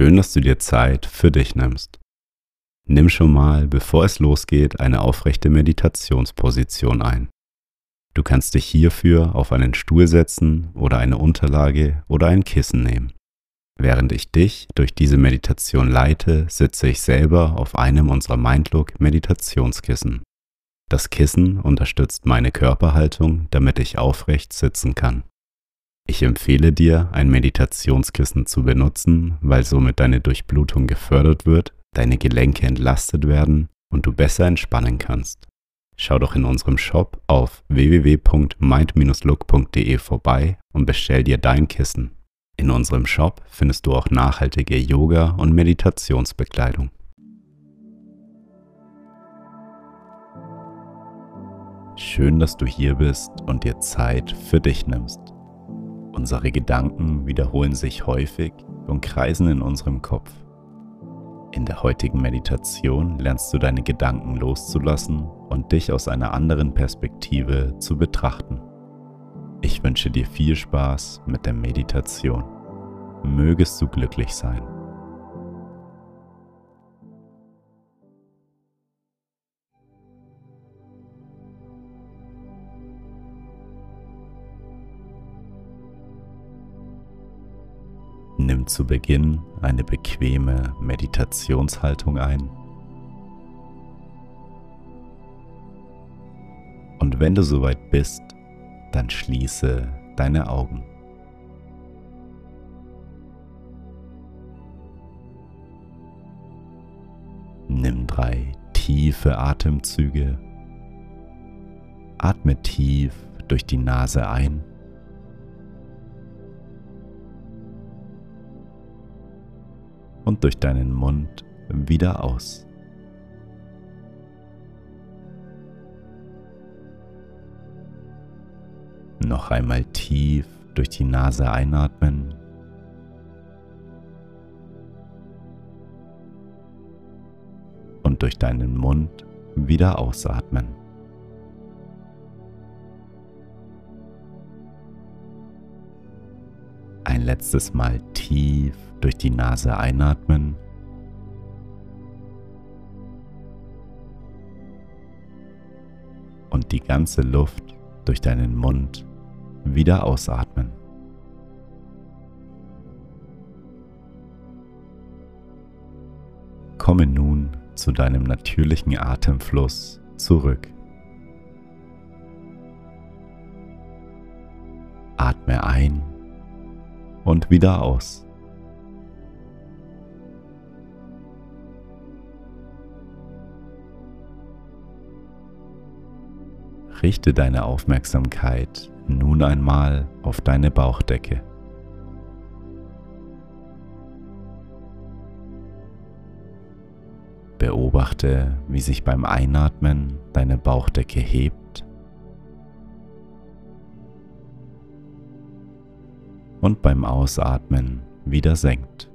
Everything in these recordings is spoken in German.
Schön, dass du dir Zeit für dich nimmst. Nimm schon mal, bevor es losgeht, eine aufrechte Meditationsposition ein. Du kannst dich hierfür auf einen Stuhl setzen oder eine Unterlage oder ein Kissen nehmen. Während ich dich durch diese Meditation leite, sitze ich selber auf einem unserer Mindlook Meditationskissen. Das Kissen unterstützt meine Körperhaltung, damit ich aufrecht sitzen kann. Ich empfehle dir, ein Meditationskissen zu benutzen, weil somit deine Durchblutung gefördert wird, deine Gelenke entlastet werden und du besser entspannen kannst. Schau doch in unserem Shop auf www.mind-look.de vorbei und bestell dir dein Kissen. In unserem Shop findest du auch nachhaltige Yoga- und Meditationsbekleidung. Schön, dass du hier bist und dir Zeit für dich nimmst. Unsere Gedanken wiederholen sich häufig und kreisen in unserem Kopf. In der heutigen Meditation lernst du deine Gedanken loszulassen und dich aus einer anderen Perspektive zu betrachten. Ich wünsche dir viel Spaß mit der Meditation. Mögest du glücklich sein. Zu Beginn eine bequeme Meditationshaltung ein. Und wenn du soweit bist, dann schließe deine Augen. Nimm drei tiefe Atemzüge. Atme tief durch die Nase ein und durch deinen Mund wieder aus. Noch einmal tief durch die Nase einatmen. Und durch deinen Mund wieder ausatmen. Ein letztes Mal tief durch die Nase einatmen. Und die ganze Luft durch deinen Mund wieder ausatmen. Komme nun zu deinem natürlichen Atemfluss zurück. Atme ein und wieder aus. Richte deine Aufmerksamkeit nun einmal auf deine Bauchdecke. Beobachte, wie sich beim Einatmen deine Bauchdecke hebt und beim Ausatmen wieder senkt.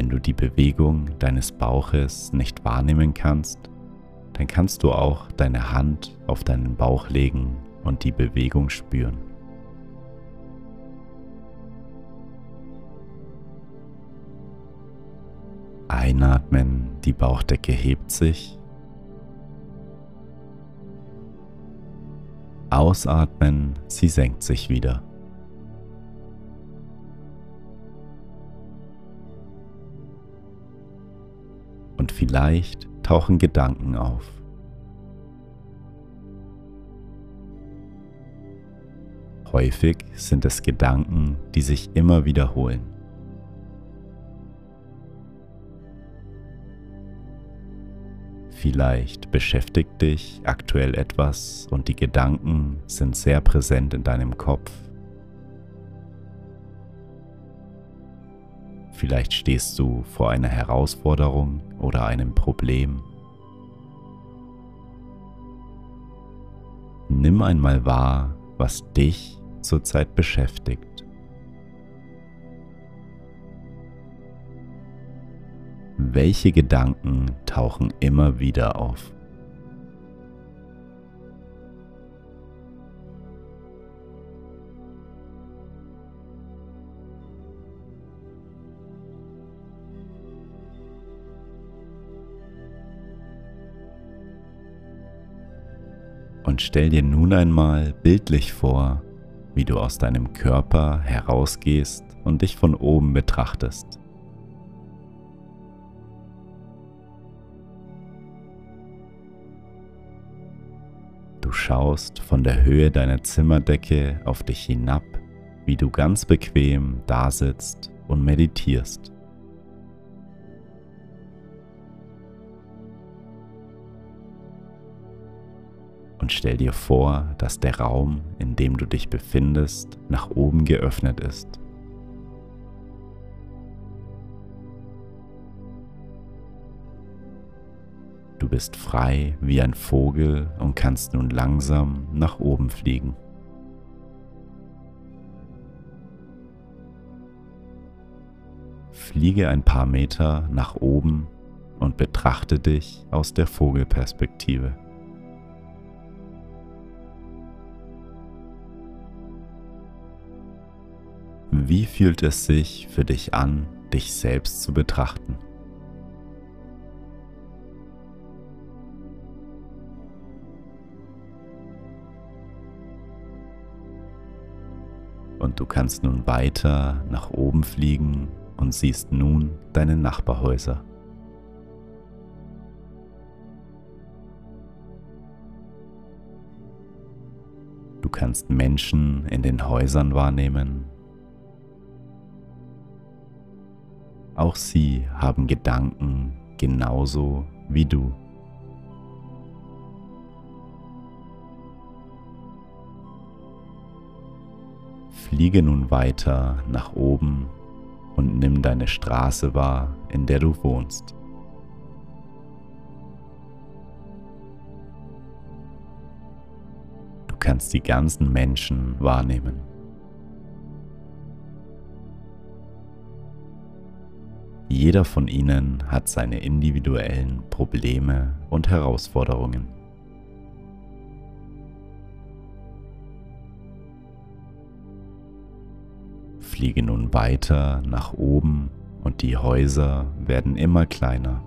Wenn du die Bewegung deines Bauches nicht wahrnehmen kannst, dann kannst du auch deine Hand auf deinen Bauch legen und die Bewegung spüren. Einatmen, die Bauchdecke hebt sich. Ausatmen, sie senkt sich wieder. Vielleicht tauchen Gedanken auf. Häufig sind es Gedanken, die sich immer wiederholen. Vielleicht beschäftigt dich aktuell etwas und die Gedanken sind sehr präsent in deinem Kopf Vielleicht stehst du vor einer Herausforderung oder einem Problem. Nimm einmal wahr, was dich zurzeit beschäftigt. Welche Gedanken tauchen immer wieder auf? Stell dir nun einmal bildlich vor, wie du aus deinem Körper herausgehst und dich von oben betrachtest. Du schaust von der Höhe deiner Zimmerdecke auf dich hinab, wie du ganz bequem dasitzt und meditierst. Und stell dir vor, dass der Raum, in dem du dich befindest, nach oben geöffnet ist. Du bist frei wie ein Vogel und kannst nun langsam nach oben fliegen. Fliege ein paar Meter nach oben und betrachte dich aus der Vogelperspektive. Wie fühlt es sich für dich an, dich selbst zu betrachten? Und du kannst nun weiter nach oben fliegen und siehst nun deine Nachbarhäuser. Du kannst Menschen in den Häusern wahrnehmen. Auch sie haben Gedanken genauso wie du. Fliege nun weiter nach oben und nimm deine Straße wahr, in der du wohnst. Du kannst die ganzen Menschen wahrnehmen. Jeder von ihnen hat seine individuellen Probleme und Herausforderungen. fliege nun weiter nach oben und die Häuser werden immer kleiner.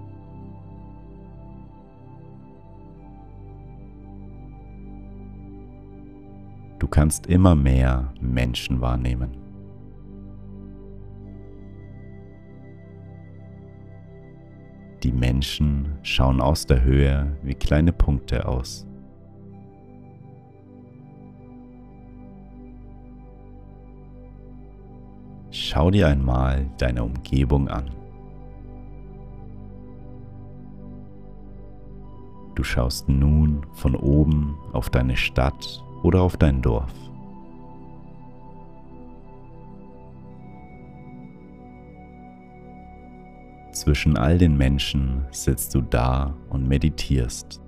Du kannst immer mehr Menschen wahrnehmen. Die Menschen schauen aus der Höhe wie kleine Punkte aus. Schau dir einmal deine Umgebung an. Du schaust nun von oben auf deine Stadt oder auf dein Dorf. Zwischen all den Menschen sitzt du da und meditierst.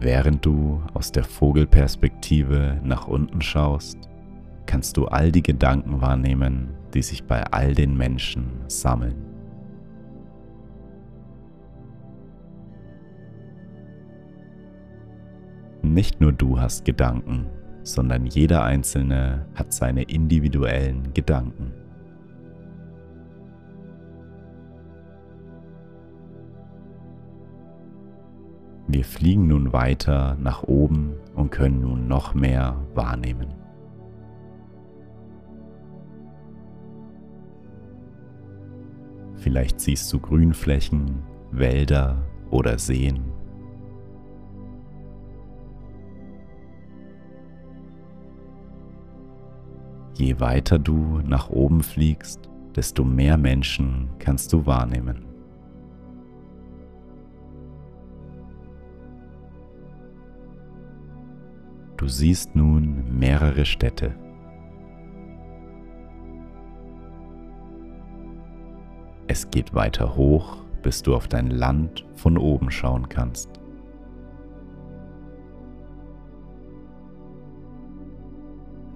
während du aus der Vogelperspektive nach unten schaust, kannst du all die Gedanken wahrnehmen, die sich bei all den Menschen sammeln. Nicht nur du hast Gedanken, sondern jeder Einzelne hat seine individuellen Gedanken. Wir fliegen nun weiter nach oben und können nun noch mehr wahrnehmen. Vielleicht siehst du Grünflächen, Wälder oder Seen. Je weiter du nach oben fliegst, desto mehr Menschen kannst du wahrnehmen. Du siehst nun mehrere Städte. Es geht weiter hoch, bis du auf dein Land von oben schauen kannst.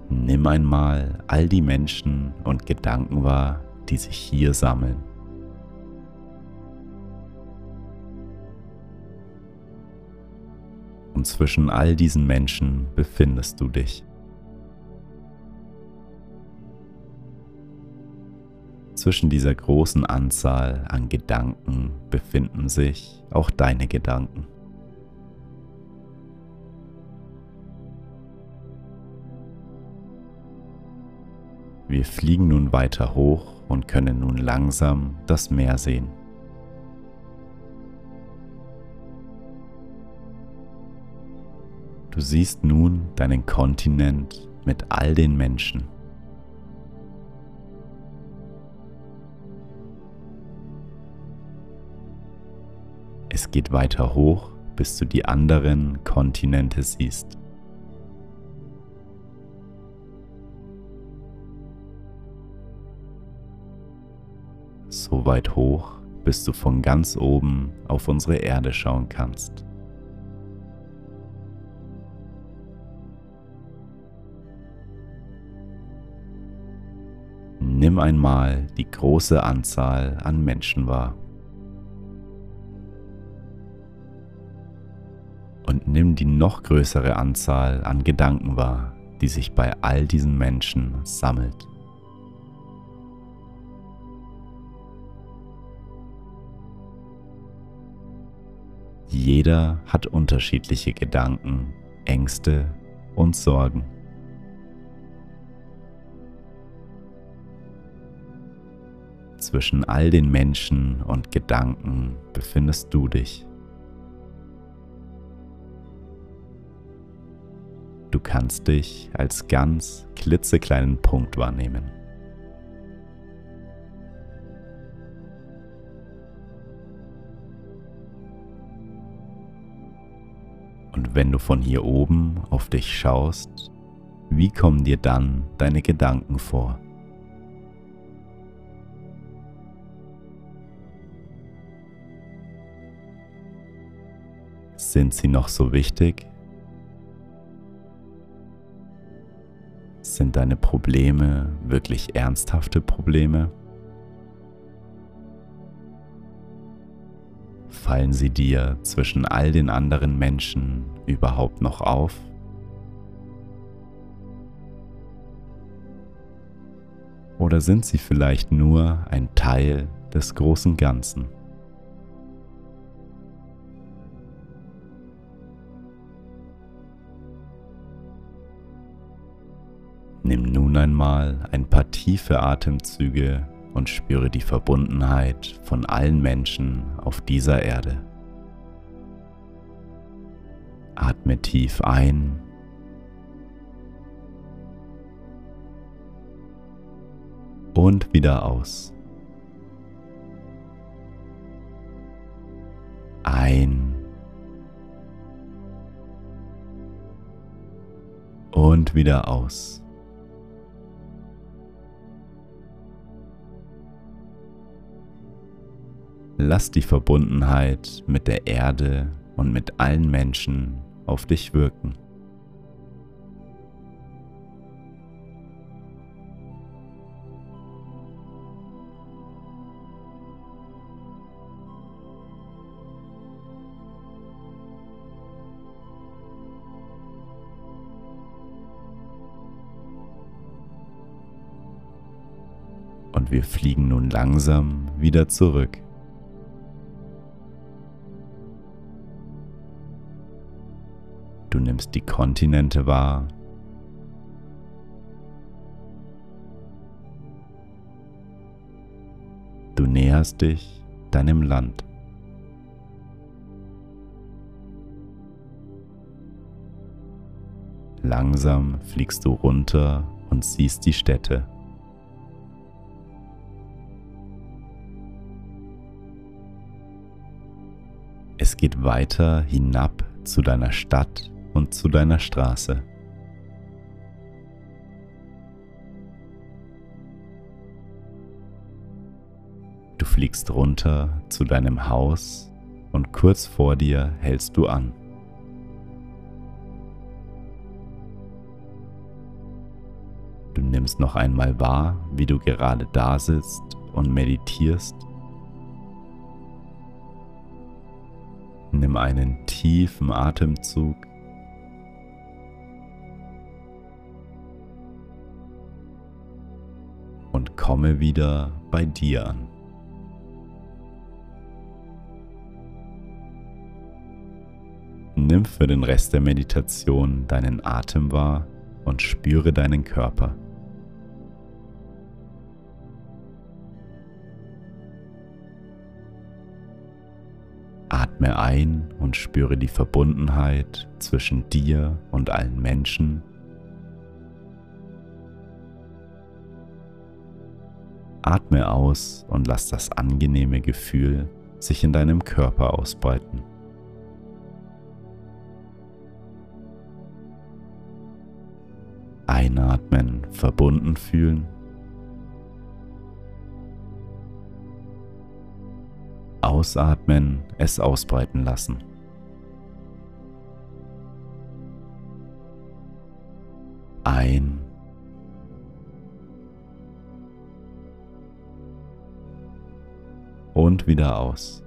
Nimm einmal all die Menschen und Gedanken wahr, die sich hier sammeln. und zwischen all diesen Menschen befindest du dich. Zwischen dieser großen Anzahl an Gedanken befinden sich auch deine Gedanken. Wir fliegen nun weiter hoch und können nun langsam das Meer sehen. Du siehst nun deinen Kontinent mit all den Menschen. Es geht weiter hoch, bis du die anderen Kontinente siehst. Weit hoch, bis du von ganz oben auf unsere Erde schauen kannst. Nimm einmal die große Anzahl an Menschen wahr. Und nimm die noch größere Anzahl an Gedanken wahr, die sich bei all diesen Menschen sammelt. Jeder hat unterschiedliche Gedanken, Ängste und Sorgen. Zwischen all den Menschen und Gedanken befindest du dich. Du kannst dich als ganz klitzekleinen Punkt wahrnehmen. Wenn du von hier oben auf dich schaust, wie kommen dir dann deine Gedanken vor? Sind sie noch so wichtig? Sind deine Probleme wirklich ernsthafte Probleme? Fallen sie dir zwischen all den anderen Menschen überhaupt noch auf? Oder sind sie vielleicht nur ein Teil des großen Ganzen? Nimm nun einmal ein paar tiefe Atemzüge und spüre die Verbundenheit von allen Menschen auf dieser Erde. Atme tief ein und wieder aus. Ein und wieder aus. Lass die Verbundenheit mit der Erde und mit allen Menschen auf dich wirken. Und wir fliegen nun langsam wieder zurück. Du nimmst die Kontinente wahr. Du näherst dich deinem Land. Langsam fliegst du runter und siehst die Städte. Es geht weiter hinab zu deiner Stadt und zu deiner Straße. Du fliegst runter zu deinem Haus und kurz vor dir hältst du an. Du nimmst noch einmal wahr, wie du gerade da sitzt und meditierst Nimm einen tiefen Atemzug. Komme wieder bei dir an. Nimm für den Rest der Meditation deinen Atem wahr und spüre deinen Körper. Atme ein und spüre die Verbundenheit zwischen dir und allen Menschen. Atme aus und lass das angenehme Gefühl sich in deinem Körper ausbreiten. Einatmen, verbunden fühlen. Ausatmen, es ausbreiten lassen. Ein. Und wieder aus.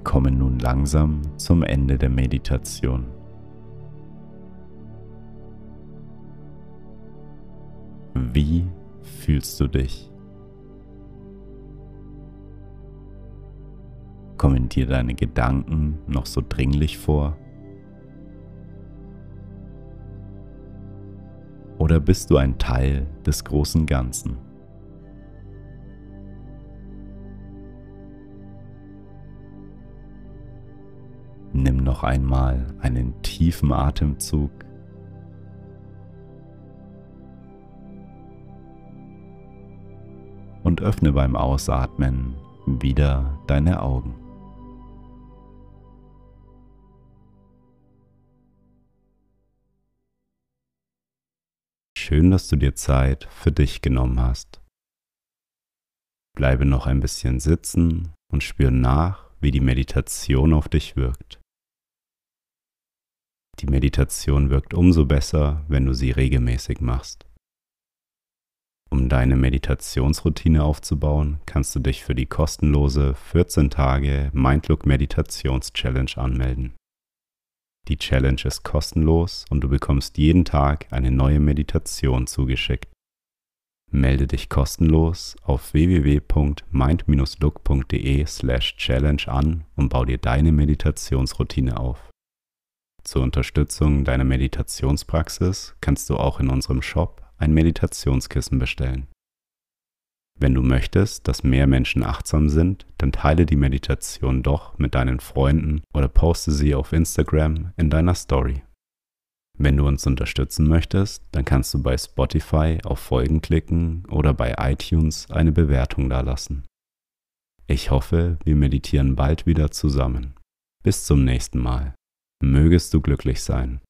Wir kommen nun langsam zum Ende der Meditation. Wie fühlst du dich? Kommen dir deine Gedanken noch so dringlich vor? Oder bist du ein Teil des großen Ganzen? Noch einmal einen tiefen Atemzug. Und öffne beim Ausatmen wieder deine Augen. Schön, dass du dir Zeit für dich genommen hast. Bleibe noch ein bisschen sitzen und spür nach, wie die Meditation auf dich wirkt. Die Meditation wirkt umso besser, wenn du sie regelmäßig machst. Um deine Meditationsroutine aufzubauen, kannst du dich für die kostenlose 14 Tage Mindlook Meditations Challenge anmelden. Die Challenge ist kostenlos und du bekommst jeden Tag eine neue Meditation zugeschickt. Melde dich kostenlos auf www.mind-look.de/challenge an und bau dir deine Meditationsroutine auf. Zur Unterstützung deiner Meditationspraxis kannst du auch in unserem Shop ein Meditationskissen bestellen. Wenn du möchtest, dass mehr Menschen achtsam sind, dann teile die Meditation doch mit deinen Freunden oder poste sie auf Instagram in deiner Story. Wenn du uns unterstützen möchtest, dann kannst du bei Spotify auf Folgen klicken oder bei iTunes eine Bewertung dalassen. Ich hoffe, wir meditieren bald wieder zusammen. Bis zum nächsten Mal. Mögest du glücklich sein.